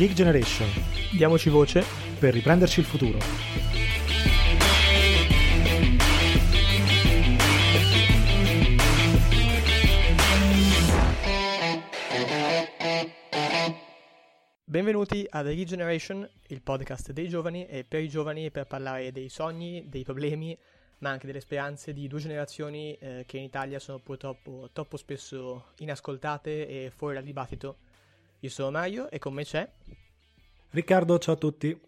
Geek Generation. Diamoci voce per riprenderci il futuro. Benvenuti a The Geek Generation, il podcast dei giovani e per i giovani per parlare dei sogni, dei problemi, ma anche delle speranze di due generazioni eh, che in Italia sono purtroppo troppo spesso inascoltate e fuori dal dibattito. Io sono Mario e con me c'è Riccardo, ciao a tutti.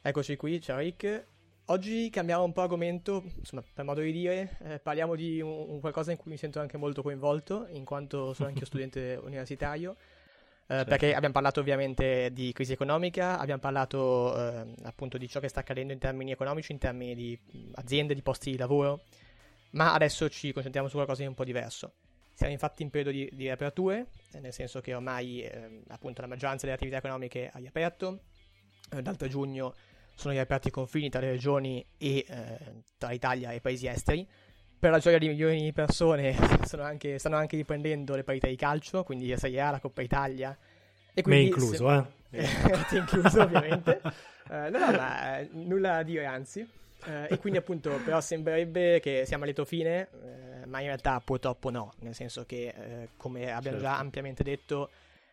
Eccoci qui, ciao Rick. Oggi cambiamo un po' argomento, insomma, per modo di dire, eh, parliamo di un, un, qualcosa in cui mi sento anche molto coinvolto, in quanto sono anche io studente universitario. Eh, certo. Perché abbiamo parlato ovviamente di crisi economica, abbiamo parlato eh, appunto di ciò che sta accadendo in termini economici, in termini di aziende, di posti di lavoro, ma adesso ci concentriamo su qualcosa di un po' diverso. Siamo infatti in periodo di, di riaperture, nel senso che ormai eh, appunto la maggioranza delle attività economiche ha riaperto, eh, dal 3 giugno sono riaperti i confini tra le regioni e eh, tra l'Italia e i paesi esteri. Per la gioia di milioni di persone anche, stanno anche riprendendo le parità di calcio, quindi la Serie A, la Coppa Italia. E quindi, Me incluso, se... eh? Ti incluso, ovviamente. Uh, no, no, ma nulla da dire, anzi. Uh, e quindi appunto, però sembrerebbe che siamo a lieto fine, ma in realtà purtroppo no, nel senso che, come abbiamo certo. già ampiamente detto,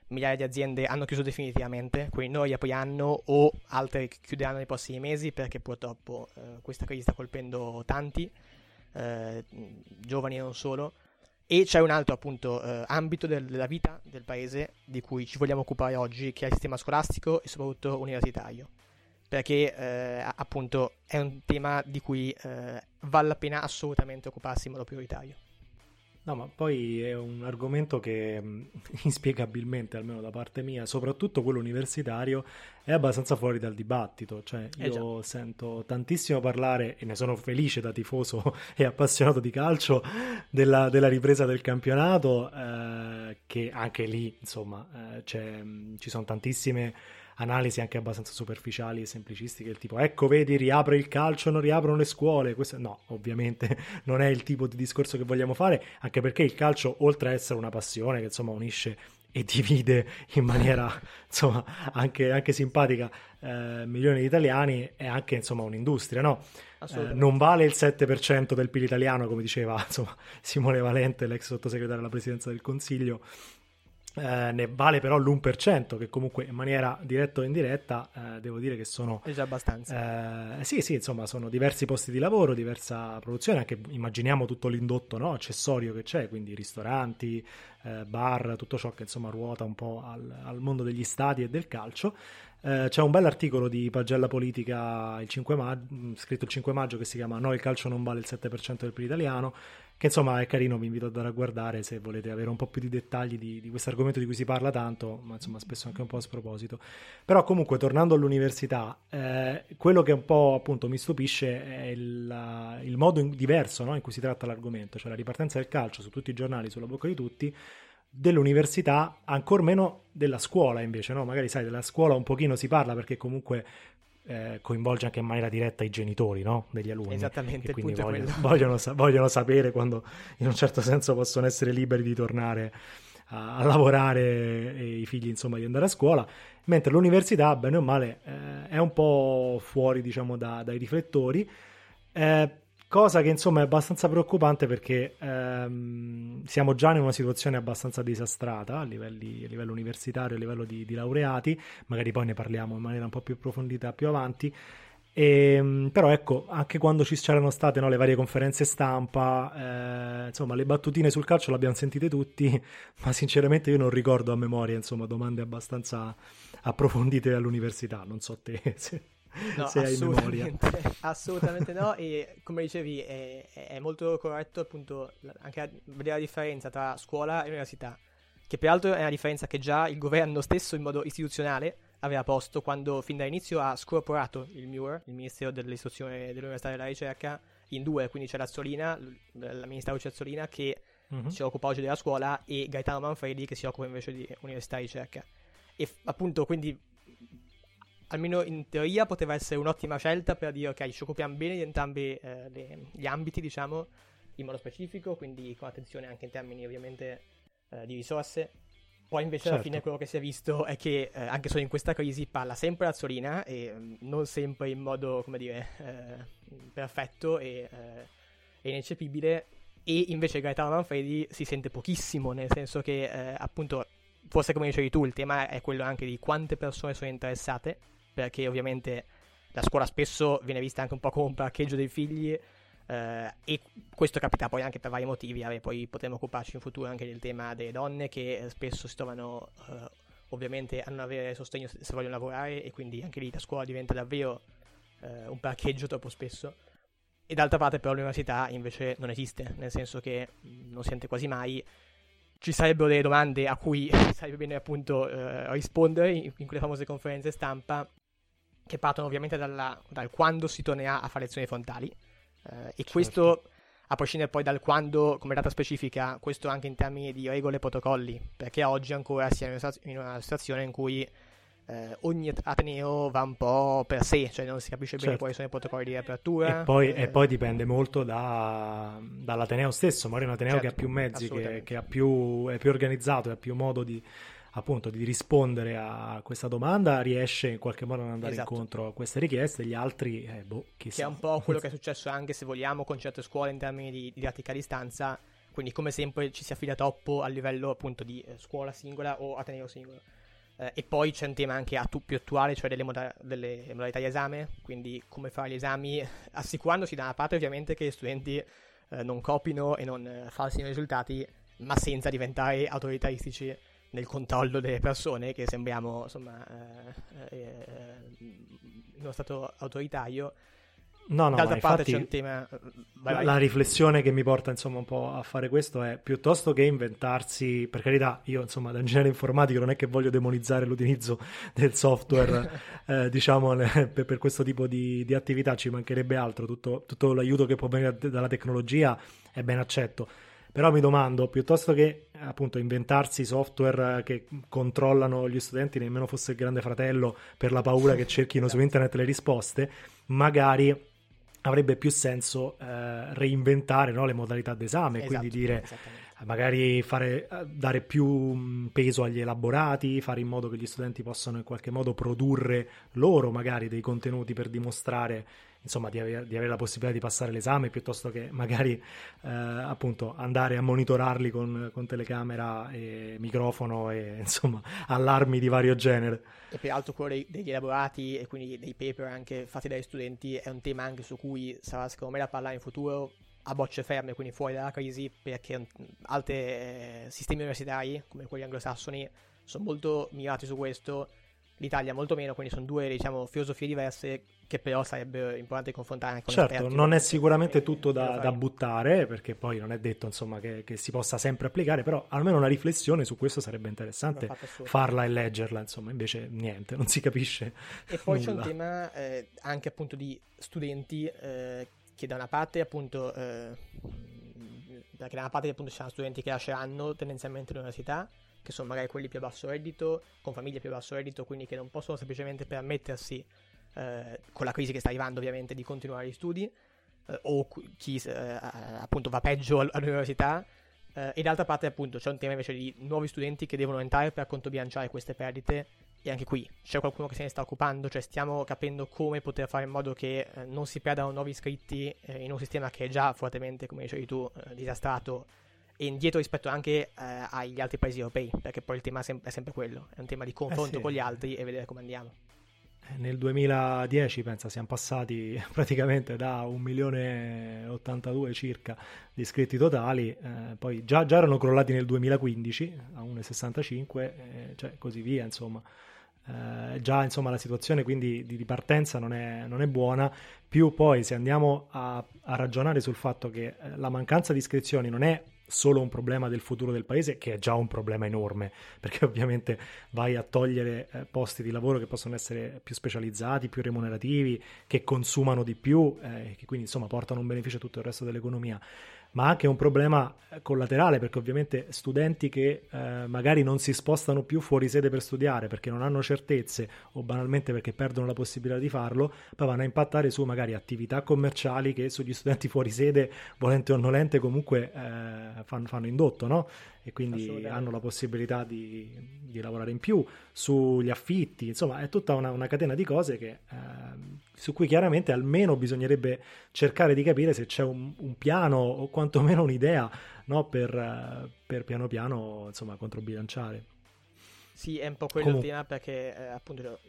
migliaia di aziende hanno chiuso definitivamente, quindi noi apriranno o altre chiuderanno nei prossimi mesi perché purtroppo eh, questa crisi sta colpendo tanti, eh, giovani e non solo. E c'è un altro appunto eh, ambito del, della vita del paese di cui ci vogliamo occupare oggi, che è il sistema scolastico e soprattutto universitario. Perché eh, appunto è un tema di cui eh, vale la pena assolutamente occuparsi in modo prioritario. No, ma poi è un argomento che mm, inspiegabilmente, almeno da parte mia, soprattutto quello universitario, è abbastanza fuori dal dibattito. Cioè, eh io sento tantissimo parlare, e ne sono felice da tifoso e appassionato di calcio, della, della ripresa del campionato, eh, che anche lì, insomma, eh, mm, ci sono tantissime analisi anche abbastanza superficiali e semplicistiche, tipo ecco vedi riapre il calcio, non riaprono le scuole, Questo, no, ovviamente non è il tipo di discorso che vogliamo fare, anche perché il calcio oltre a essere una passione che insomma unisce e divide in maniera insomma anche, anche simpatica eh, milioni di italiani è anche insomma un'industria no? Eh, non vale il 7% del PIL italiano come diceva insomma Simone Valente l'ex sottosegretario alla presidenza del consiglio eh, ne vale però l'1%, che comunque in maniera diretta o indiretta eh, devo dire che sono... È già abbastanza. Eh, sì, sì, insomma, sono diversi posti di lavoro, diversa produzione, anche immaginiamo tutto l'indotto no? accessorio che c'è, quindi ristoranti, eh, bar, tutto ciò che insomma ruota un po' al, al mondo degli stadi e del calcio. Eh, c'è un bell'articolo di Pagella Politica il 5 maggio, scritto il 5 maggio che si chiama No, il calcio non vale il 7% del PIL italiano che insomma è carino, vi invito ad andare a guardare se volete avere un po' più di dettagli di, di questo argomento di cui si parla tanto, ma insomma spesso anche un po' a sproposito. Però comunque tornando all'università, eh, quello che un po' appunto mi stupisce è il, il modo in, diverso no, in cui si tratta l'argomento, cioè la ripartenza del calcio su tutti i giornali, sulla bocca di tutti, dell'università, ancor meno della scuola invece, no? Magari sai, della scuola un pochino si parla perché comunque eh, coinvolge anche in maniera diretta i genitori no? degli alunni. Esattamente, quindi vogliono, vogliono, vogliono, sapere quando in un certo senso possono essere liberi di tornare a, a lavorare e i figli insomma di andare a scuola, mentre l'università, bene o male, eh, è un po' fuori diciamo da, dai riflettori. Eh, Cosa che insomma è abbastanza preoccupante perché ehm, siamo già in una situazione abbastanza disastrata a, livelli, a livello universitario, a livello di, di, laureati, magari poi ne parliamo in maniera un po' più approfondita più avanti. E, ehm, però ecco, anche quando ci c'erano state no, le varie conferenze stampa, eh, insomma, le battutine sul calcio le abbiamo sentite tutti, ma sinceramente io non ricordo a memoria, insomma, domande abbastanza approfondite all'università, non so te se... No, se hai memoria. Assolutamente no, e come dicevi è, è, molto corretto appunto anche vedere la differenza tra scuola e università, che peraltro è una differenza che già il governo stesso in modo istituzionale aveva posto quando fin dall'inizio ha scorporato il MUR, il Ministero dell'Istruzione dell'Università e della Ricerca, in due, quindi c'è Razzolina, la Ministero Cezzolina che uh-huh. si occupa oggi della scuola e Gaetano Manfredi che si occupa invece di università e ricerca. E appunto quindi almeno in teoria poteva essere un'ottima scelta per dire ok, ci occupiamo bene di entrambi eh, le, gli ambiti, diciamo, in modo specifico, quindi con attenzione anche in termini ovviamente eh, di risorse. Poi invece certo. alla fine quello che si è visto è che eh, anche solo in questa crisi parla sempre Azzolina e mm, non sempre in modo, come dire, eh, perfetto e, eh, e ineccepibile e invece Gaetano Manfredi si sente pochissimo, nel senso che eh, appunto, forse come dicevi tu, il tema è quello anche di quante persone sono interessate, perché ovviamente la scuola spesso viene vista anche un po' come un parcheggio dei figli eh, e questo capita poi anche per vari motivi, vabbè, poi potremo occuparci in futuro anche del tema delle donne che spesso si trovano eh, ovviamente a non avere sostegno se vogliono lavorare e quindi anche lì la scuola diventa davvero eh, un parcheggio troppo spesso. E d'altra parte però l'università invece non esiste, nel senso che non sente quasi mai. Ci sarebbero delle domande a cui sarebbe bene appunto eh, rispondere in, in, quelle famose conferenze stampa che partono ovviamente dalla, dal quando si tornerà a fare lezioni frontali. Eh, e certo. questo, a prescindere poi dal quando, come data specifica, questo anche in termini di regole e protocolli, perché oggi ancora siamo in una situazione in cui eh, ogni Ateneo va un po' per sé, cioè non si capisce bene certo. quali sono i protocolli di apertura. E poi, eh, e poi dipende molto da, dall'Ateneo stesso, magari un Ateneo certo, che ha più mezzi, che, che ha più, è più organizzato, ha più modo di, appunto, di rispondere a questa domanda, riesce in qualche modo ad andare esatto. incontro a queste richieste, gli altri, eh, boh, chissà. Che è un po' quello che è successo anche, se vogliamo, con certe scuole in termini di didattica a distanza, quindi come sempre ci si affida troppo a livello appunto di eh, scuola singola o Ateneo singolo. Eh, e poi c'è un tema anche atu- più attuale, cioè delle, moda- delle, modalità di esame, quindi come fare gli esami, assicurandosi da una parte ovviamente che gli studenti eh, non copino e non eh, falsino i risultati, ma senza diventare autoritaristici nel controllo delle persone, che sembriamo insomma eh, eh, in uno stato autoritario. No, no, D'altra parte c'è un tema. Vai, vai. La riflessione che mi porta insomma un po' a fare questo è piuttosto che inventarsi, per carità, io insomma da ingegnere informatico non è che voglio demonizzare l'utilizzo del software, eh, diciamo, per, per, questo tipo di, di, attività, ci mancherebbe altro, tutto, tutto l'aiuto che può venire dalla tecnologia è ben accetto. Però mi domando, piuttosto che appunto inventarsi software che controllano gli studenti, nemmeno fosse il grande fratello per la paura che cerchino su internet le risposte, magari avrebbe più senso eh, reinventare no, le modalità d'esame, esatto, quindi dire magari fare, eh, dare più mm, peso agli elaborati, fare in modo che gli studenti possano in qualche modo produrre loro magari dei contenuti per dimostrare insomma, di, aver, di, avere la possibilità di passare l'esame piuttosto che magari eh, appunto andare a monitorarli con, con, telecamera e microfono e insomma allarmi di vario genere. E peraltro quello dei, degli elaborati e quindi dei paper anche fatti dagli studenti è un tema anche su cui sarà secondo me da parlare in futuro a bocce ferme, quindi fuori dalla crisi, perché altri eh, sistemi universitari come quelli anglosassoni sono molto mirati su questo l'Italia molto meno, quindi sono due diciamo, filosofie diverse che però sarebbe importante confrontare anche con Certo, non è sicuramente tutto da, da, buttare, perché poi non è detto insomma, che, che, si possa sempre applicare, però almeno una riflessione su questo sarebbe interessante farla e leggerla, insomma, invece niente, non si capisce. E poi nulla. c'è un tema eh, anche appunto di studenti eh, che da una parte appunto... Eh, perché da una parte appunto ci sono studenti che lasceranno tendenzialmente l'università che sono magari quelli più a basso reddito, con famiglie più a basso reddito, quindi che non possono semplicemente permettersi, eh, con la crisi che sta arrivando ovviamente, di continuare gli studi, eh, o chi eh, appunto va peggio all'università, eh, e d'altra parte appunto c'è un tema invece di nuovi studenti che devono entrare per controbilanciare queste perdite, e anche qui c'è qualcuno che se ne sta occupando, cioè stiamo capendo come poter fare in modo che eh, non si perdano nuovi iscritti eh, in un sistema che è già fortemente, come dicevi tu, disastrato e indietro rispetto anche eh, agli altri paesi europei, perché poi il tema è sempre, è sempre quello, è un tema di confronto eh sì. con gli altri e vedere come andiamo. Eh, nel 2010, pensa, siamo passati praticamente da 1 milione e 82 circa di iscritti totali, eh, poi già, già, erano crollati nel 2015 a 1,65, eh, cioè così via, insomma. Eh, già insomma la situazione quindi di, di partenza non è, non è, buona, più poi se andiamo a, a ragionare sul fatto che eh, la mancanza di iscrizioni non è solo un problema del futuro del paese, che è già un problema enorme, perché ovviamente vai a togliere eh, posti di lavoro che possono essere più specializzati, più remunerativi, che consumano di più, eh, che quindi insomma portano un beneficio a tutto il resto dell'economia. Ma anche un problema eh, collaterale perché ovviamente studenti che eh, magari non si spostano più fuori sede per studiare perché non hanno certezze o banalmente perché perdono la possibilità di farlo, poi vanno a impattare su magari attività commerciali che sugli studenti fuori sede, volente o nolente, comunque eh, fanno, fanno, indotto, no? E quindi hanno la possibilità di, di, lavorare in più, sugli affitti, insomma è tutta una, una catena di cose che, eh, su cui chiaramente almeno bisognerebbe cercare di capire se c'è un, un piano o quantomeno un'idea no? per, per, piano piano insomma, controbilanciare. Sì, è un po' quello Comun- il tema perché eh, appunto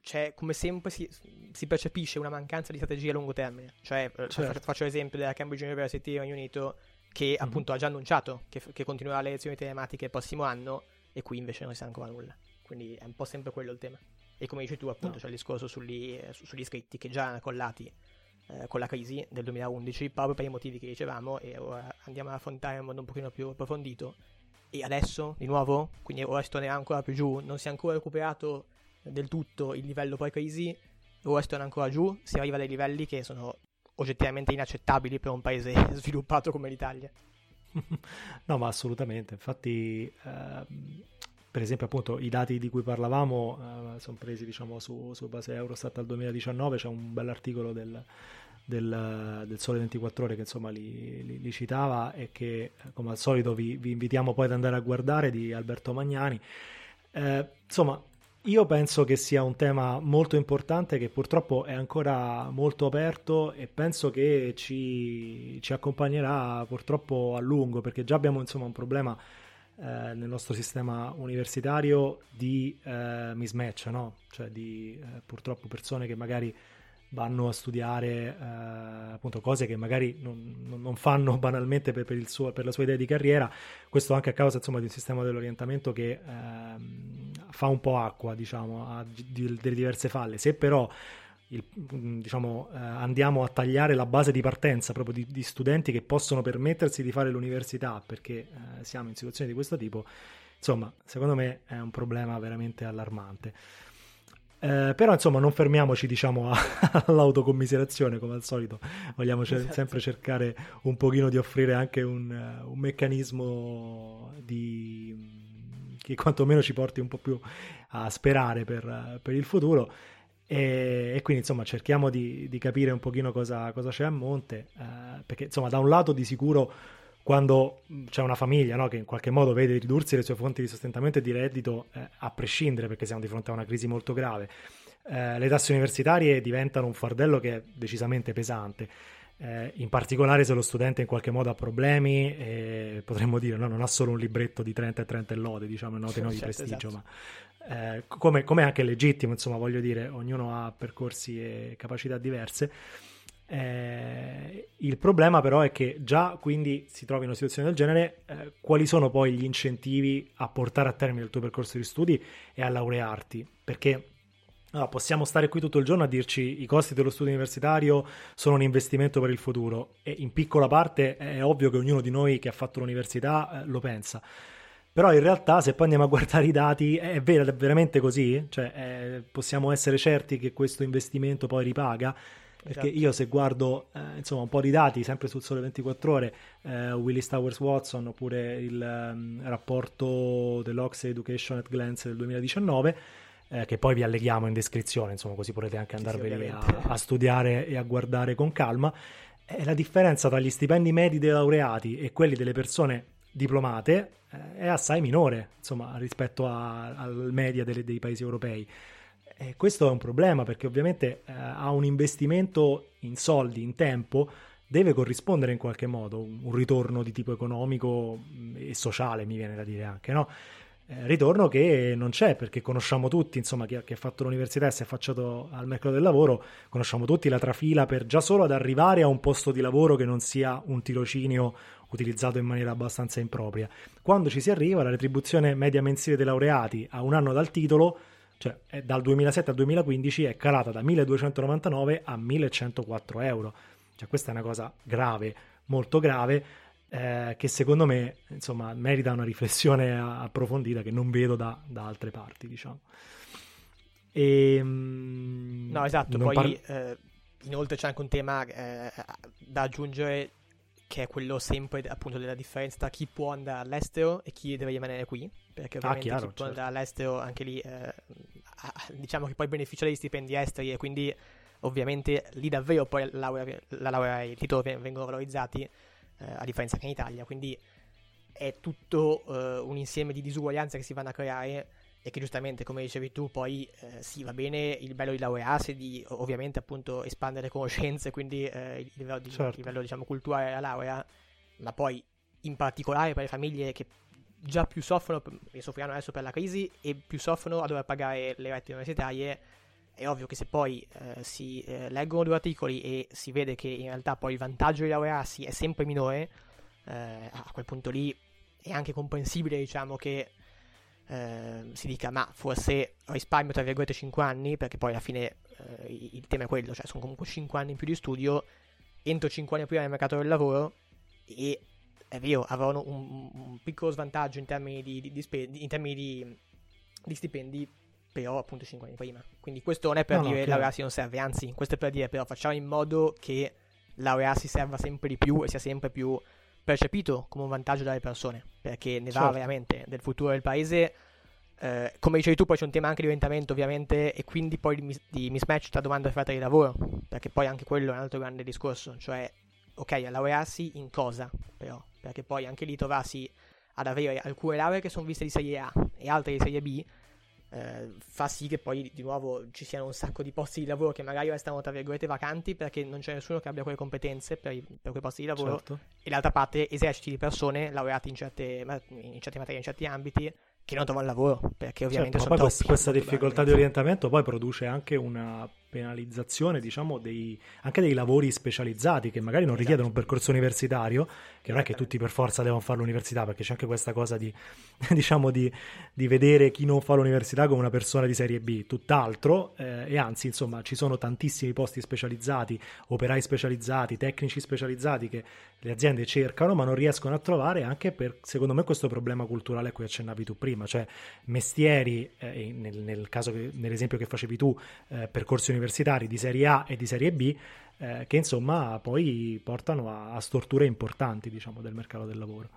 c'è come sempre si, si, percepisce una mancanza di strategia a lungo termine. Cioè, eh, certo. faccio l'esempio della Cambridge University Regno Unito che mm-hmm. appunto ha già annunciato che, che, continuerà le lezioni telematiche il prossimo anno e qui invece non si sa ancora nulla. Quindi è un po' sempre quello il tema. E come dici tu, appunto, no. c'è il discorso sugli, sugli iscritti che già erano collati eh, con la crisi del 2011 proprio per i motivi che dicevamo e ora andiamo ad affrontare in modo un pochino più approfondito. E adesso di nuovo quindi ora si tornerà ancora più giù non si è ancora recuperato del tutto il livello pre-crisi ora si torna ancora giù si arriva a dei livelli che sono oggettivamente inaccettabili per un paese sviluppato come l'Italia. No ma assolutamente. Infatti eh, per esempio appunto i dati di cui parlavamo eh, sono presi diciamo su, su base Eurostat al 2019 c'è un bell'articolo del del, del, Sole 24 Ore che insomma li, li, li, citava e che come al solito vi, vi, invitiamo poi ad andare a guardare di Alberto Magnani. Eh, insomma, io penso che sia un tema molto importante che purtroppo è ancora molto aperto e penso che ci, ci accompagnerà purtroppo a lungo perché già abbiamo insomma un problema eh, nel nostro sistema universitario di eh, mismatch, no? cioè di eh, purtroppo persone che magari vanno a studiare eh, appunto cose che magari non, non fanno banalmente per, per, suo, per, la sua idea di carriera, questo anche a causa insomma di un sistema dell'orientamento che eh, fa un po' acqua diciamo, a di, delle diverse falle. Se però il, diciamo, eh, andiamo a tagliare la base di partenza proprio di, di, studenti che possono permettersi di fare l'università perché eh, siamo in situazioni di questo tipo, insomma, secondo me è un problema veramente allarmante. Eh, però insomma non fermiamoci diciamo a, all'autocommiserazione come al solito, vogliamo cer- esatto. sempre cercare un pochino di offrire anche un, uh, un meccanismo di... che quantomeno ci porti un po' più a sperare per, per il futuro e, e, quindi insomma cerchiamo di, di, capire un pochino cosa, cosa c'è a monte uh, perché insomma da un lato di sicuro quando c'è una famiglia no, che in qualche modo vede ridursi le sue fonti di sostentamento e di reddito, eh, a prescindere perché siamo di fronte a una crisi molto grave, eh, le tasse universitarie diventano un fardello che è decisamente pesante. Eh, in particolare se lo studente in qualche modo ha problemi, eh, potremmo dire no, non ha solo un libretto di 30 e 30 lode, diciamo, note no, di certo, prestigio, esatto. ma eh, come, come anche legittimo, insomma, voglio dire, ognuno ha percorsi e capacità diverse. Eh, il problema però è che già quindi si trova in una situazione del genere, eh, quali sono poi gli incentivi a portare a termine il tuo percorso di studi e a laurearti? Perché allora, possiamo stare qui tutto il giorno a dirci i costi dello studio universitario sono un investimento per il futuro e in piccola parte è ovvio che ognuno di noi che ha fatto l'università eh, lo pensa. Però in realtà se poi andiamo a guardare i dati è, vero, è veramente così? Cioè, eh, possiamo essere certi che questo investimento poi ripaga? perché esatto. io se guardo eh, insomma un po' di dati sempre sul Sole 24 Ore eh, Willis Towers Watson oppure il um, rapporto dell'Ox Education at Glance del 2019 eh, che poi vi alleghiamo in descrizione insomma così potete anche andarveli a, a, studiare e a guardare con calma eh, la differenza tra gli stipendi medi dei laureati e quelli delle persone diplomate eh, è assai minore insomma rispetto a, al media delle, dei paesi europei e questo è un problema perché ovviamente eh, a un investimento in soldi, in tempo, deve corrispondere in qualche modo un, ritorno di tipo economico mm, e sociale, mi viene da dire anche, no? Eh, ritorno che non c'è perché conosciamo tutti, insomma, chi chi ha, fatto l'università e si è affacciato al mercato del lavoro, conosciamo tutti la trafila per già solo ad arrivare a un posto di lavoro che non sia un tirocinio utilizzato in maniera abbastanza impropria. Quando ci si arriva, la retribuzione media mensile dei laureati a un anno dal titolo cioè dal 2007 al 2015 è calata da 1299 a 1104 euro. Cioè questa è una cosa grave, molto grave, eh, che secondo me insomma merita una riflessione approfondita che non vedo da, da altre parti, diciamo. E, ehm, no, esatto, poi par- eh, inoltre c'è anche un tema eh, da aggiungere che è quello sempre appunto della differenza tra chi può andare all'estero e chi deve rimanere qui, perché ah, ovviamente ah, chiaro, chi può certo. andare all'estero anche lì eh, diciamo che poi beneficia degli stipendi esteri e quindi ovviamente lì davvero poi la laurea, la laurea e il titolo vengono valorizzati eh, a differenza che in Italia, quindi è tutto eh, un insieme di disuguaglianze che si vanno a creare e che giustamente, come dicevi tu, poi eh, sì, va bene il bello di laurearsi, di ovviamente appunto espandere conoscenze, quindi eh, il livello, di, certo. livello diciamo, culturale della laurea, ma poi in particolare per le famiglie che già più soffrono e soffriranno adesso per la crisi e più soffrono a dover pagare le rette universitarie, è ovvio che se poi eh, si eh, leggono due articoli e si vede che in realtà poi il vantaggio di laurearsi è sempre minore, eh, a quel punto lì è anche comprensibile diciamo che eh, si dica ma forse risparmio tra virgolette 5 anni? Perché poi alla fine eh, il tema è quello cioè sono comunque 5 anni in più di studio entro 5 anni prima nel mercato del lavoro e è vero avrò un, un piccolo svantaggio in termini di, di, di, spe- in termini di stipendi però appunto 5 anni prima. Quindi questo non è per no, dire no, laurearsi non serve anzi questo è per dire però facciamo in modo che laurearsi serva sempre di più e sia sempre più percepito come un vantaggio dalle persone, perché ne certo. va veramente del futuro del paese. Eh, come dicevi tu, poi c'è un tema anche di orientamento, ovviamente, e quindi poi di, mis- di mismatch tra domanda e offerta di lavoro, perché poi anche quello è un altro grande discorso, cioè, ok, a laurearsi in cosa, però, perché poi anche lì trovarsi ad avere alcune lauree che sono viste di serie A e altre di serie B, eh, fa sì che poi di nuovo ci siano un sacco di posti di lavoro che magari restano tra virgolette vacanti perché non c'è nessuno che abbia quelle competenze per, i, per quei posti di lavoro certo. e d'altra parte eserciti di persone laureate in certe, in certe materie, in certi ambiti che non trovano lavoro perché ovviamente certo, sono poi questa difficoltà di orientamento poi produce anche una penalizzazione diciamo dei, anche dei lavori specializzati che magari non richiedono un percorso universitario che non è che tutti per forza devono fare l'università perché c'è anche questa cosa di diciamo di, di vedere chi non fa l'università come una persona di serie B. Tutt'altro eh, e anzi insomma ci sono tantissimi posti specializzati operai specializzati tecnici specializzati che le aziende cercano ma non riescono a trovare anche per secondo me questo problema culturale a cui accennavi tu prima cioè mestieri eh, nel, nel, caso che, nell'esempio che facevi tu eh, percorsi universitari universitari di serie A e di serie B eh, che insomma poi portano a, a storture importanti diciamo del mercato del lavoro.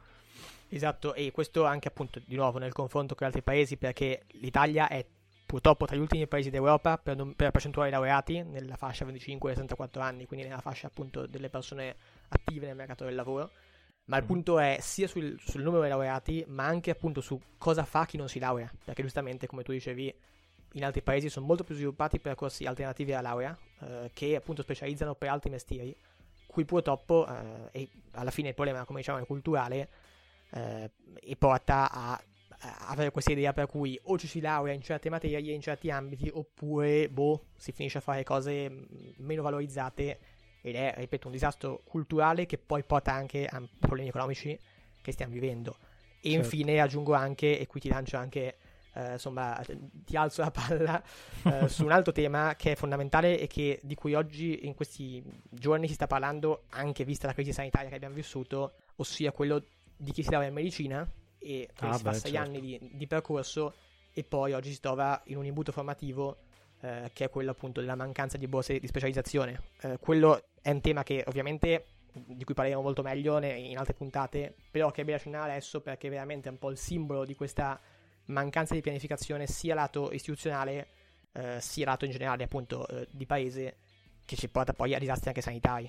Esatto, e questo anche appunto di nuovo nel confronto con altri paesi perché l'Italia è purtroppo tra gli ultimi paesi d'Europa per, per percentuale di laureati nella fascia 25-64 anni, quindi nella fascia appunto delle persone attive nel mercato del lavoro. Ma il mm. punto è sia sul, sul, numero di laureati, ma anche appunto su cosa fa chi non si laurea. Perché giustamente, come tu dicevi, in altri paesi sono molto più sviluppati percorsi alternativi alla laurea eh, che appunto specializzano per altri mestieri, cui purtroppo, eh, e alla fine il problema, come diciamo, è culturale eh, e porta a, a, avere questa idea per cui o ci si laurea in certe materie, in certi ambiti, oppure, boh, si finisce a fare cose meno valorizzate ed è, ripeto, un disastro culturale che poi porta anche a problemi economici che stiamo vivendo. E certo. infine aggiungo anche, e qui ti lancio anche eh, insomma, ti alzo la palla eh, su un altro tema che è fondamentale e che, di cui oggi, in questi giorni, si sta parlando, anche vista la crisi sanitaria che abbiamo vissuto, ossia quello di chi si laurea in medicina e che ah, si beh, fa sei certo. anni di, di, percorso e poi oggi si trova in un imbuto formativo eh, che è quello appunto della mancanza di borse di specializzazione. Eh, quello è un tema che ovviamente di cui parleremo molto meglio in altre puntate, però che è bene accennare adesso perché veramente è un po' il simbolo di questa mancanza di pianificazione sia lato istituzionale eh, sia lato in generale appunto eh, di paese che ci porta poi a disastri anche sanitari.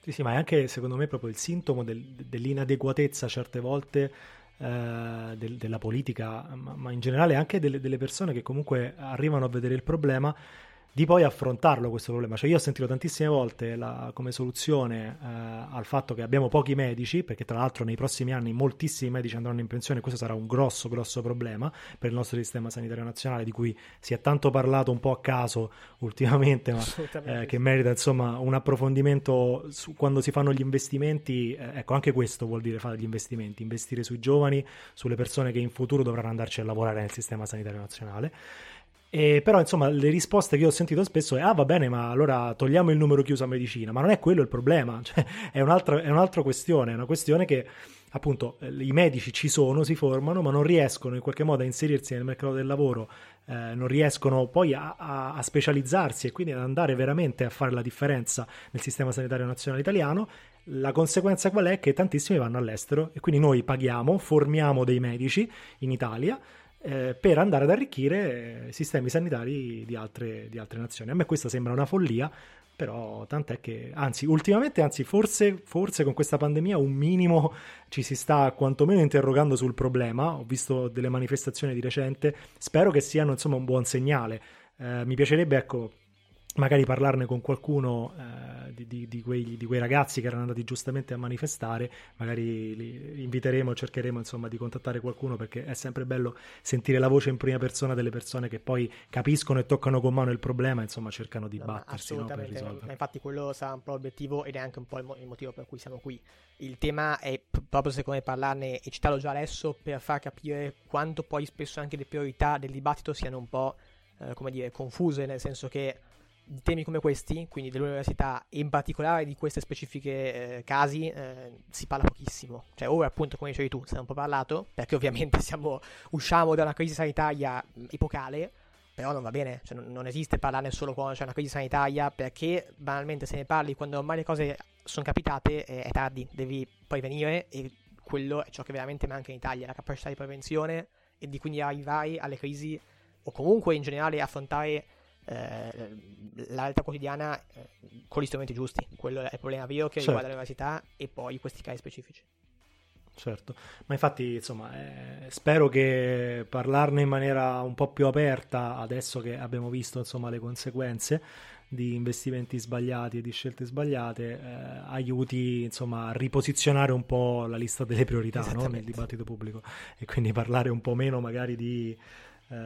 Sì, sì, ma è anche secondo me proprio il sintomo del, dell'inadeguatezza certe volte eh, del, della politica, ma, ma, in generale anche delle, delle persone che comunque arrivano a vedere il problema di poi affrontarlo questo problema. Cioè io ho sentito tantissime volte la, come soluzione eh, al fatto che abbiamo pochi medici, perché tra l'altro nei prossimi anni moltissimi medici andranno in pensione, questo sarà un grosso, grosso problema per il nostro sistema sanitario nazionale, di cui si è tanto parlato un po' a caso ultimamente, ma eh, che merita insomma un approfondimento su, quando si fanno gli investimenti. Eh, ecco, anche questo vuol dire fare gli investimenti, investire sui giovani, sulle persone che in futuro dovranno andarci a lavorare nel sistema sanitario nazionale. E però, insomma, le risposte che ho sentito spesso è: ah, va bene, ma allora togliamo il numero chiuso a medicina. Ma non è quello il problema, cioè, è, un'altra, è un'altra questione. È una questione che, appunto, eh, i medici ci sono, si formano, ma non riescono in qualche modo a inserirsi nel mercato del lavoro, eh, non riescono poi a, a, a specializzarsi e quindi ad andare veramente a fare la differenza nel sistema sanitario nazionale italiano La conseguenza qual è? Che tantissimi vanno all'estero e quindi noi paghiamo, formiamo dei medici in Italia eh, per andare ad arricchire sistemi sanitari di altre, di altre nazioni. A me questa sembra una follia, però tant'è che, anzi, ultimamente, anzi, forse, forse con questa pandemia un minimo ci si sta quantomeno interrogando sul problema. Ho visto delle manifestazioni di recente, spero che siano insomma un buon segnale. Eh, mi piacerebbe, ecco, magari parlarne con qualcuno eh, di, di, di, quei, di, quei, ragazzi che erano andati giustamente a manifestare, magari li inviteremo, cercheremo insomma di contattare qualcuno perché è sempre bello sentire la voce in prima persona delle persone che poi capiscono e toccano con mano il problema, insomma cercano di no, battersi no, per risolverlo. Infatti quello sarà un po' l'obiettivo ed è anche un po' il, mo- il motivo per cui siamo qui. Il tema è proprio secondo me parlarne e citarlo già adesso per far capire quanto poi spesso anche le priorità del dibattito siano un po' eh, come dire confuse, nel senso che di temi come questi, quindi dell'università e in particolare di questi specifici eh, casi, eh, si parla pochissimo. Cioè, ora appunto, come dicevi tu, ne è un po' parlato, perché ovviamente siamo, usciamo da una crisi sanitaria epocale, però non va bene, cioè, non, non, esiste parlarne solo quando c'è una crisi sanitaria, perché banalmente se ne parli quando ormai le cose sono capitate eh, è tardi, devi poi venire e quello è ciò che veramente manca in Italia, la capacità di prevenzione e di quindi arrivare alle crisi o comunque in generale affrontare eh, la realtà quotidiana eh, con gli strumenti giusti. Quello è il problema vero che certo. riguarda l'università e poi questi casi specifici. Certo, ma infatti insomma eh, spero che parlarne in maniera un po' più aperta adesso che abbiamo visto insomma le conseguenze di investimenti sbagliati e di scelte sbagliate eh, aiuti insomma a riposizionare un po' la lista delle priorità no? nel dibattito pubblico e quindi parlare un po' meno magari di eh,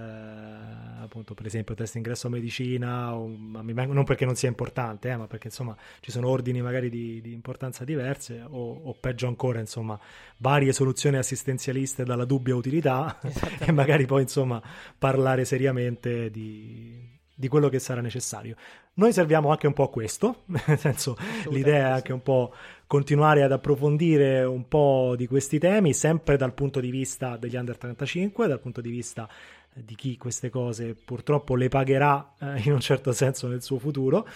appunto per esempio test ingresso a medicina o, non perché non sia importante eh, ma perché insomma ci sono ordini magari di, di importanza diverse o, o, peggio ancora insomma varie soluzioni assistenzialiste dalla dubbia utilità e magari poi insomma parlare seriamente di, di quello che sarà necessario. Noi serviamo anche un po' a questo, nel senso l'idea è anche un po' continuare ad approfondire un po' di questi temi, sempre dal punto di vista degli under 35, dal punto di vista di chi queste cose purtroppo le pagherà eh, in un certo senso nel suo futuro.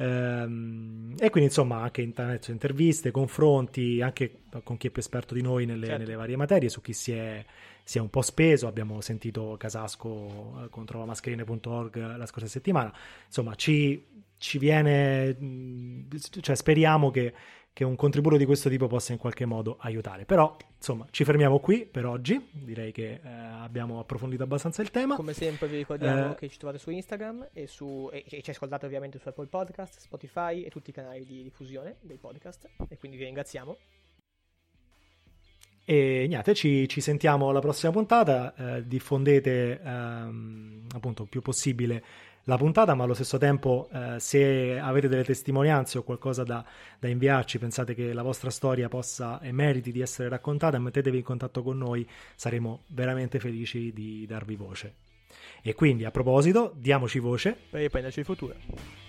Ehm, e quindi insomma anche internet, interviste, confronti anche con chi è più esperto di noi nelle, certo. nelle varie materie, su chi si è, si è, un po' speso. Abbiamo sentito Casasco eh, contro mascherine.org la scorsa settimana. Insomma, ci, ci viene, cioè speriamo che che un contributo di questo tipo possa in qualche modo aiutare. Però, insomma, ci fermiamo qui per oggi. Direi che eh, abbiamo approfondito abbastanza il tema. Come sempre vi ricordiamo eh, che ci trovate su Instagram e, su, e, e, ci ascoltate ovviamente su Apple Podcast, Spotify e tutti i canali di diffusione dei podcast. E quindi vi ringraziamo. E niente, ci, ci sentiamo alla prossima puntata. Eh, diffondete ehm, appunto il più possibile la puntata, ma allo stesso tempo eh, se avete delle testimonianze o qualcosa da, da, inviarci, pensate che la vostra storia possa e meriti di essere raccontata, mettetevi in contatto con noi, saremo veramente felici di darvi voce. E quindi a proposito, diamoci voce per riprenderci il futuro.